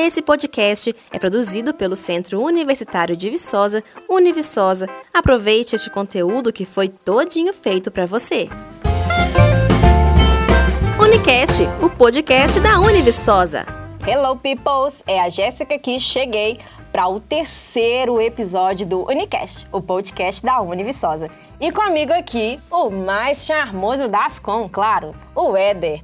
Esse podcast é produzido pelo Centro Universitário de Viçosa, Univiçosa. Aproveite este conteúdo que foi todinho feito para você. Unicast, o podcast da Univiçosa. Hello, peoples! É a Jéssica aqui, cheguei para o terceiro episódio do Unicast, o podcast da Univiçosa. E comigo aqui, o mais charmoso das com, claro, o Éder.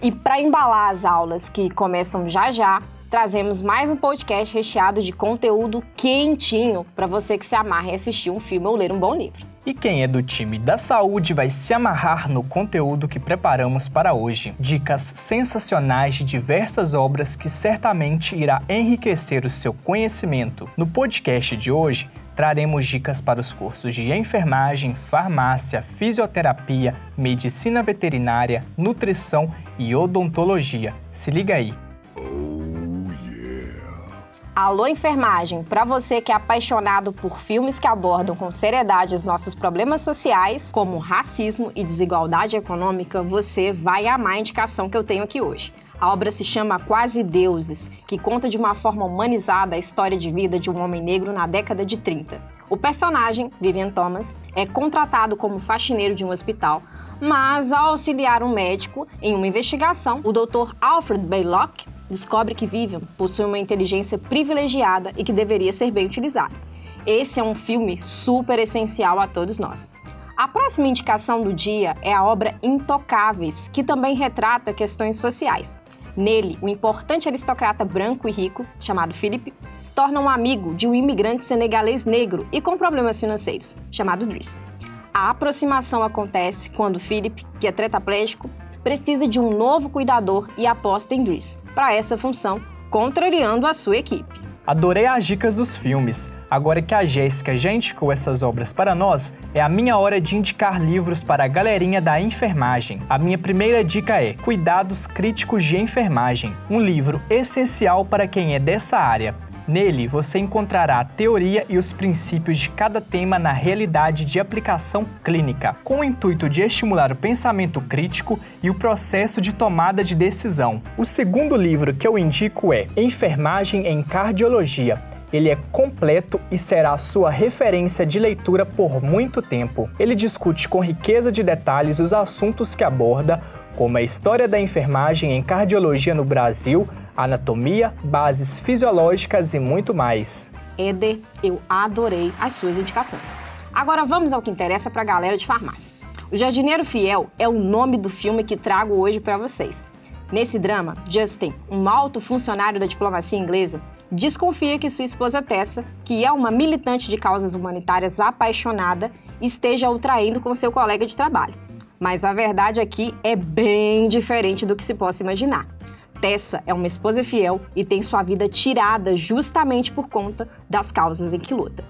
E para embalar as aulas que começam já já, trazemos mais um podcast recheado de conteúdo quentinho para você que se amarra em assistir um filme ou ler um bom livro. E quem é do time da saúde vai se amarrar no conteúdo que preparamos para hoje. Dicas sensacionais de diversas obras que certamente irá enriquecer o seu conhecimento. No podcast de hoje, traremos dicas para os cursos de enfermagem, farmácia, fisioterapia, medicina veterinária, nutrição e odontologia. Se liga aí! Alô Enfermagem, para você que é apaixonado por filmes que abordam com seriedade os nossos problemas sociais, como racismo e desigualdade econômica, você vai amar a indicação que eu tenho aqui hoje. A obra se chama Quase Deuses, que conta de uma forma humanizada a história de vida de um homem negro na década de 30. O personagem, Vivian Thomas, é contratado como faxineiro de um hospital, mas ao auxiliar um médico em uma investigação, o Dr. Alfred Baylock descobre que Vivian possui uma inteligência privilegiada e que deveria ser bem utilizada. Esse é um filme super essencial a todos nós. A próxima indicação do dia é a obra Intocáveis, que também retrata questões sociais. Nele, o importante aristocrata branco e rico, chamado Philip, se torna um amigo de um imigrante senegalês negro e com problemas financeiros, chamado Driss. A aproximação acontece quando Philip, que é tetraplégico, precisa de um novo cuidador e aposta em Driss para essa função, contrariando a sua equipe. Adorei as dicas dos filmes. Agora que a Jéssica já indicou essas obras para nós, é a minha hora de indicar livros para a galerinha da enfermagem. A minha primeira dica é Cuidados Críticos de Enfermagem, um livro essencial para quem é dessa área. Nele, você encontrará a teoria e os princípios de cada tema na realidade de aplicação clínica, com o intuito de estimular o pensamento crítico e o processo de tomada de decisão. O segundo livro que eu indico é Enfermagem em Cardiologia ele é completo e será sua referência de leitura por muito tempo. Ele discute com riqueza de detalhes os assuntos que aborda, como a história da enfermagem em cardiologia no Brasil, anatomia, bases fisiológicas e muito mais. Eder, eu adorei as suas indicações. Agora vamos ao que interessa para a galera de farmácia. O Jardineiro Fiel é o nome do filme que trago hoje para vocês. Nesse drama, Justin, um alto funcionário da diplomacia inglesa, desconfia que sua esposa Tessa, que é uma militante de causas humanitárias apaixonada, esteja o traindo com seu colega de trabalho. Mas a verdade aqui é bem diferente do que se possa imaginar. Tessa é uma esposa fiel e tem sua vida tirada justamente por conta das causas em que luta.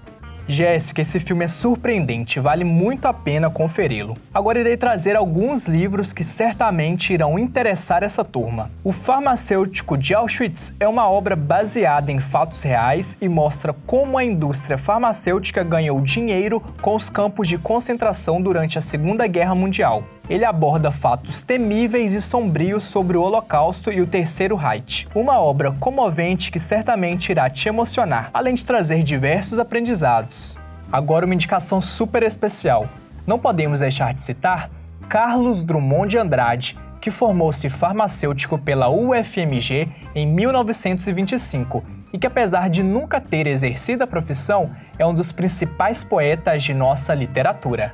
Jéssica, esse filme é surpreendente, vale muito a pena conferi-lo. Agora irei trazer alguns livros que certamente irão interessar essa turma. O Farmacêutico de Auschwitz é uma obra baseada em fatos reais e mostra como a indústria farmacêutica ganhou dinheiro com os campos de concentração durante a Segunda Guerra Mundial ele aborda fatos temíveis e sombrios sobre o Holocausto e o Terceiro Reich. Uma obra comovente que certamente irá te emocionar, além de trazer diversos aprendizados. Agora, uma indicação super especial. Não podemos deixar de citar Carlos Drummond de Andrade, que formou-se farmacêutico pela UFMG em 1925 e que, apesar de nunca ter exercido a profissão, é um dos principais poetas de nossa literatura.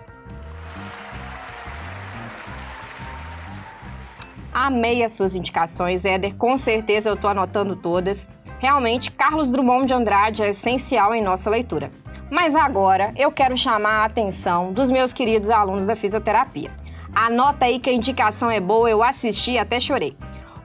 Amei as suas indicações, Éder. Com certeza eu estou anotando todas. Realmente, Carlos Drummond de Andrade é essencial em nossa leitura. Mas agora eu quero chamar a atenção dos meus queridos alunos da fisioterapia. Anota aí que a indicação é boa, eu assisti e até chorei.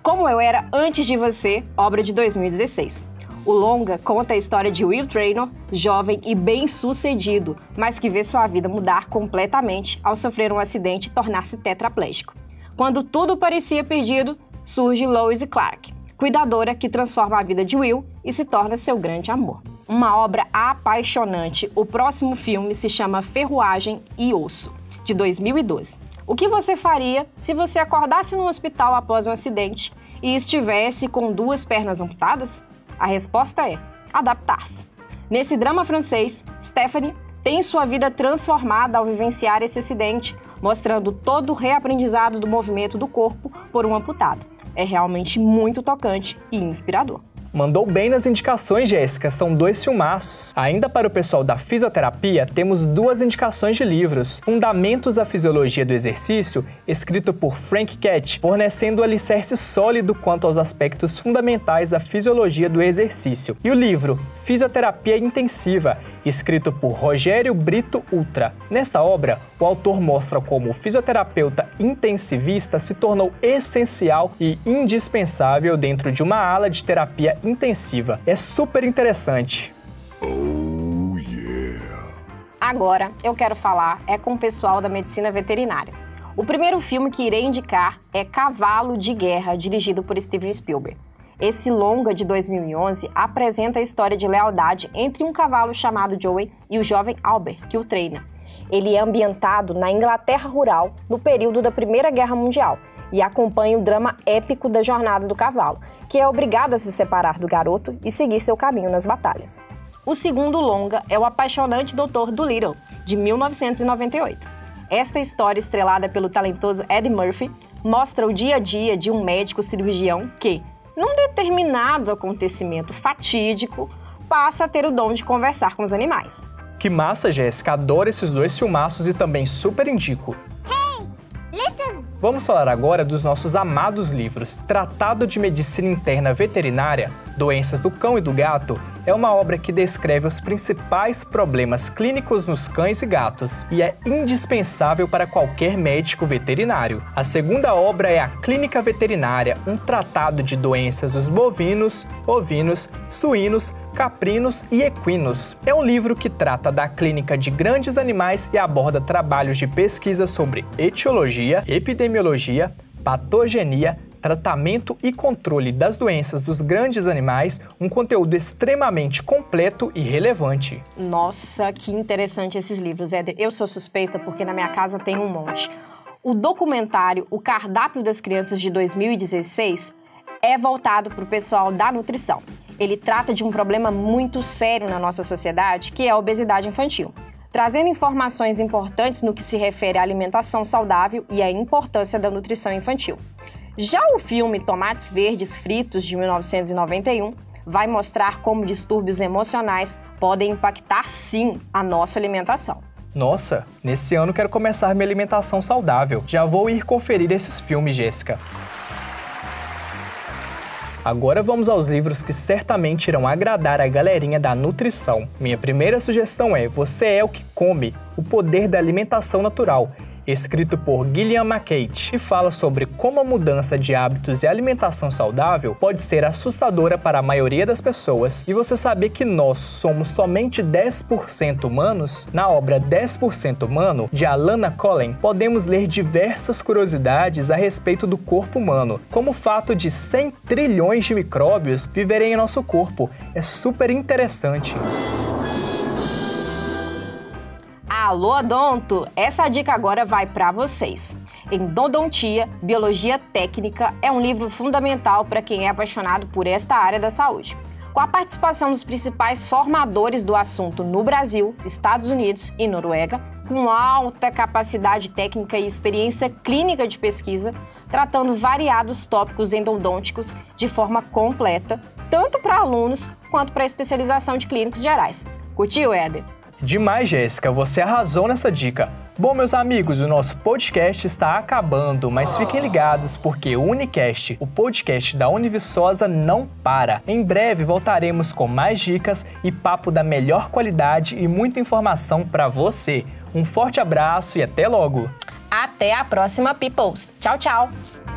Como eu era antes de você, obra de 2016. O longa conta a história de Will Traynor, jovem e bem-sucedido, mas que vê sua vida mudar completamente ao sofrer um acidente e tornar-se tetraplégico. Quando tudo parecia perdido, surge Lois Clark, cuidadora que transforma a vida de Will e se torna seu grande amor. Uma obra apaixonante, o próximo filme se chama Ferruagem e Osso, de 2012. O que você faria se você acordasse no hospital após um acidente e estivesse com duas pernas amputadas? A resposta é adaptar-se. Nesse drama francês, Stephanie tem sua vida transformada ao vivenciar esse acidente, mostrando todo o reaprendizado do movimento do corpo por um amputado. É realmente muito tocante e inspirador. Mandou bem nas indicações, Jéssica. São dois filmaços. Ainda para o pessoal da fisioterapia, temos duas indicações de livros. Fundamentos da Fisiologia do Exercício, escrito por Frank Ketch, fornecendo um alicerce sólido quanto aos aspectos fundamentais da fisiologia do exercício. E o livro Fisioterapia Intensiva, escrito por Rogério Brito Ultra. Nesta obra, o autor mostra como o fisioterapeuta intensivista se tornou essencial e indispensável dentro de uma ala de terapia intensiva. É super interessante. Oh, yeah. Agora eu quero falar é com o pessoal da medicina veterinária. O primeiro filme que irei indicar é Cavalo de Guerra, dirigido por Steven Spielberg. Esse longa de 2011 apresenta a história de lealdade entre um cavalo chamado Joey e o jovem Albert, que o treina. Ele é ambientado na Inglaterra rural no período da Primeira Guerra Mundial e acompanha o drama épico da jornada do cavalo, que é obrigado a se separar do garoto e seguir seu caminho nas batalhas. O segundo longa é O Apaixonante Doutor Dolittle, de 1998. Esta história, estrelada pelo talentoso Ed Murphy, mostra o dia a dia de um médico cirurgião que, num determinado acontecimento fatídico, passa a ter o dom de conversar com os animais. Que massa, Jéssica! Adoro esses dois filmaços e também super indico. Vamos falar agora dos nossos amados livros. Tratado de Medicina Interna Veterinária, Doenças do Cão e do Gato, é uma obra que descreve os principais problemas clínicos nos cães e gatos e é indispensável para qualquer médico veterinário. A segunda obra é a Clínica Veterinária, um tratado de doenças dos bovinos, ovinos, suínos, caprinos e equinos. É um livro que trata da clínica de grandes animais e aborda trabalhos de pesquisa sobre etiologia, epidemiologia, patogenia, tratamento e controle das doenças dos grandes animais, um conteúdo extremamente completo e relevante. Nossa, que interessante esses livros, Éder. Eu sou suspeita porque na minha casa tem um monte. O documentário O Cardápio das Crianças de 2016 é voltado para o pessoal da nutrição. Ele trata de um problema muito sério na nossa sociedade, que é a obesidade infantil, trazendo informações importantes no que se refere à alimentação saudável e à importância da nutrição infantil. Já o filme Tomates Verdes Fritos, de 1991, vai mostrar como distúrbios emocionais podem impactar sim a nossa alimentação. Nossa, nesse ano quero começar minha alimentação saudável. Já vou ir conferir esses filmes, Jéssica. Agora vamos aos livros que certamente irão agradar a galerinha da nutrição. Minha primeira sugestão é Você é o que come, o poder da alimentação natural, escrito por Gillian McKate, que fala sobre como a mudança de hábitos e alimentação saudável pode ser assustadora para a maioria das pessoas. E você sabia que nós somos somente 10% humanos? Na obra 10% Humano, de Alana Collen, podemos ler diversas curiosidades a respeito do corpo humano, como o fato de 100 trilhões de micróbios viverem em nosso corpo. É super interessante. Alô, Odonto! Essa dica agora vai para vocês. Endodontia, Biologia Técnica é um livro fundamental para quem é apaixonado por esta área da saúde. Com a participação dos principais formadores do assunto no Brasil, Estados Unidos e Noruega, com alta capacidade técnica e experiência clínica de pesquisa, tratando variados tópicos endodônticos de forma completa, tanto para alunos quanto para especialização de clínicos gerais. Curtiu, Éder? Demais, Jéssica, você arrasou nessa dica. Bom, meus amigos, o nosso podcast está acabando, mas fiquem ligados porque o Unicast, o podcast da Univiçosa, não para. Em breve voltaremos com mais dicas e papo da melhor qualidade e muita informação para você. Um forte abraço e até logo! Até a próxima, Peoples! Tchau, tchau!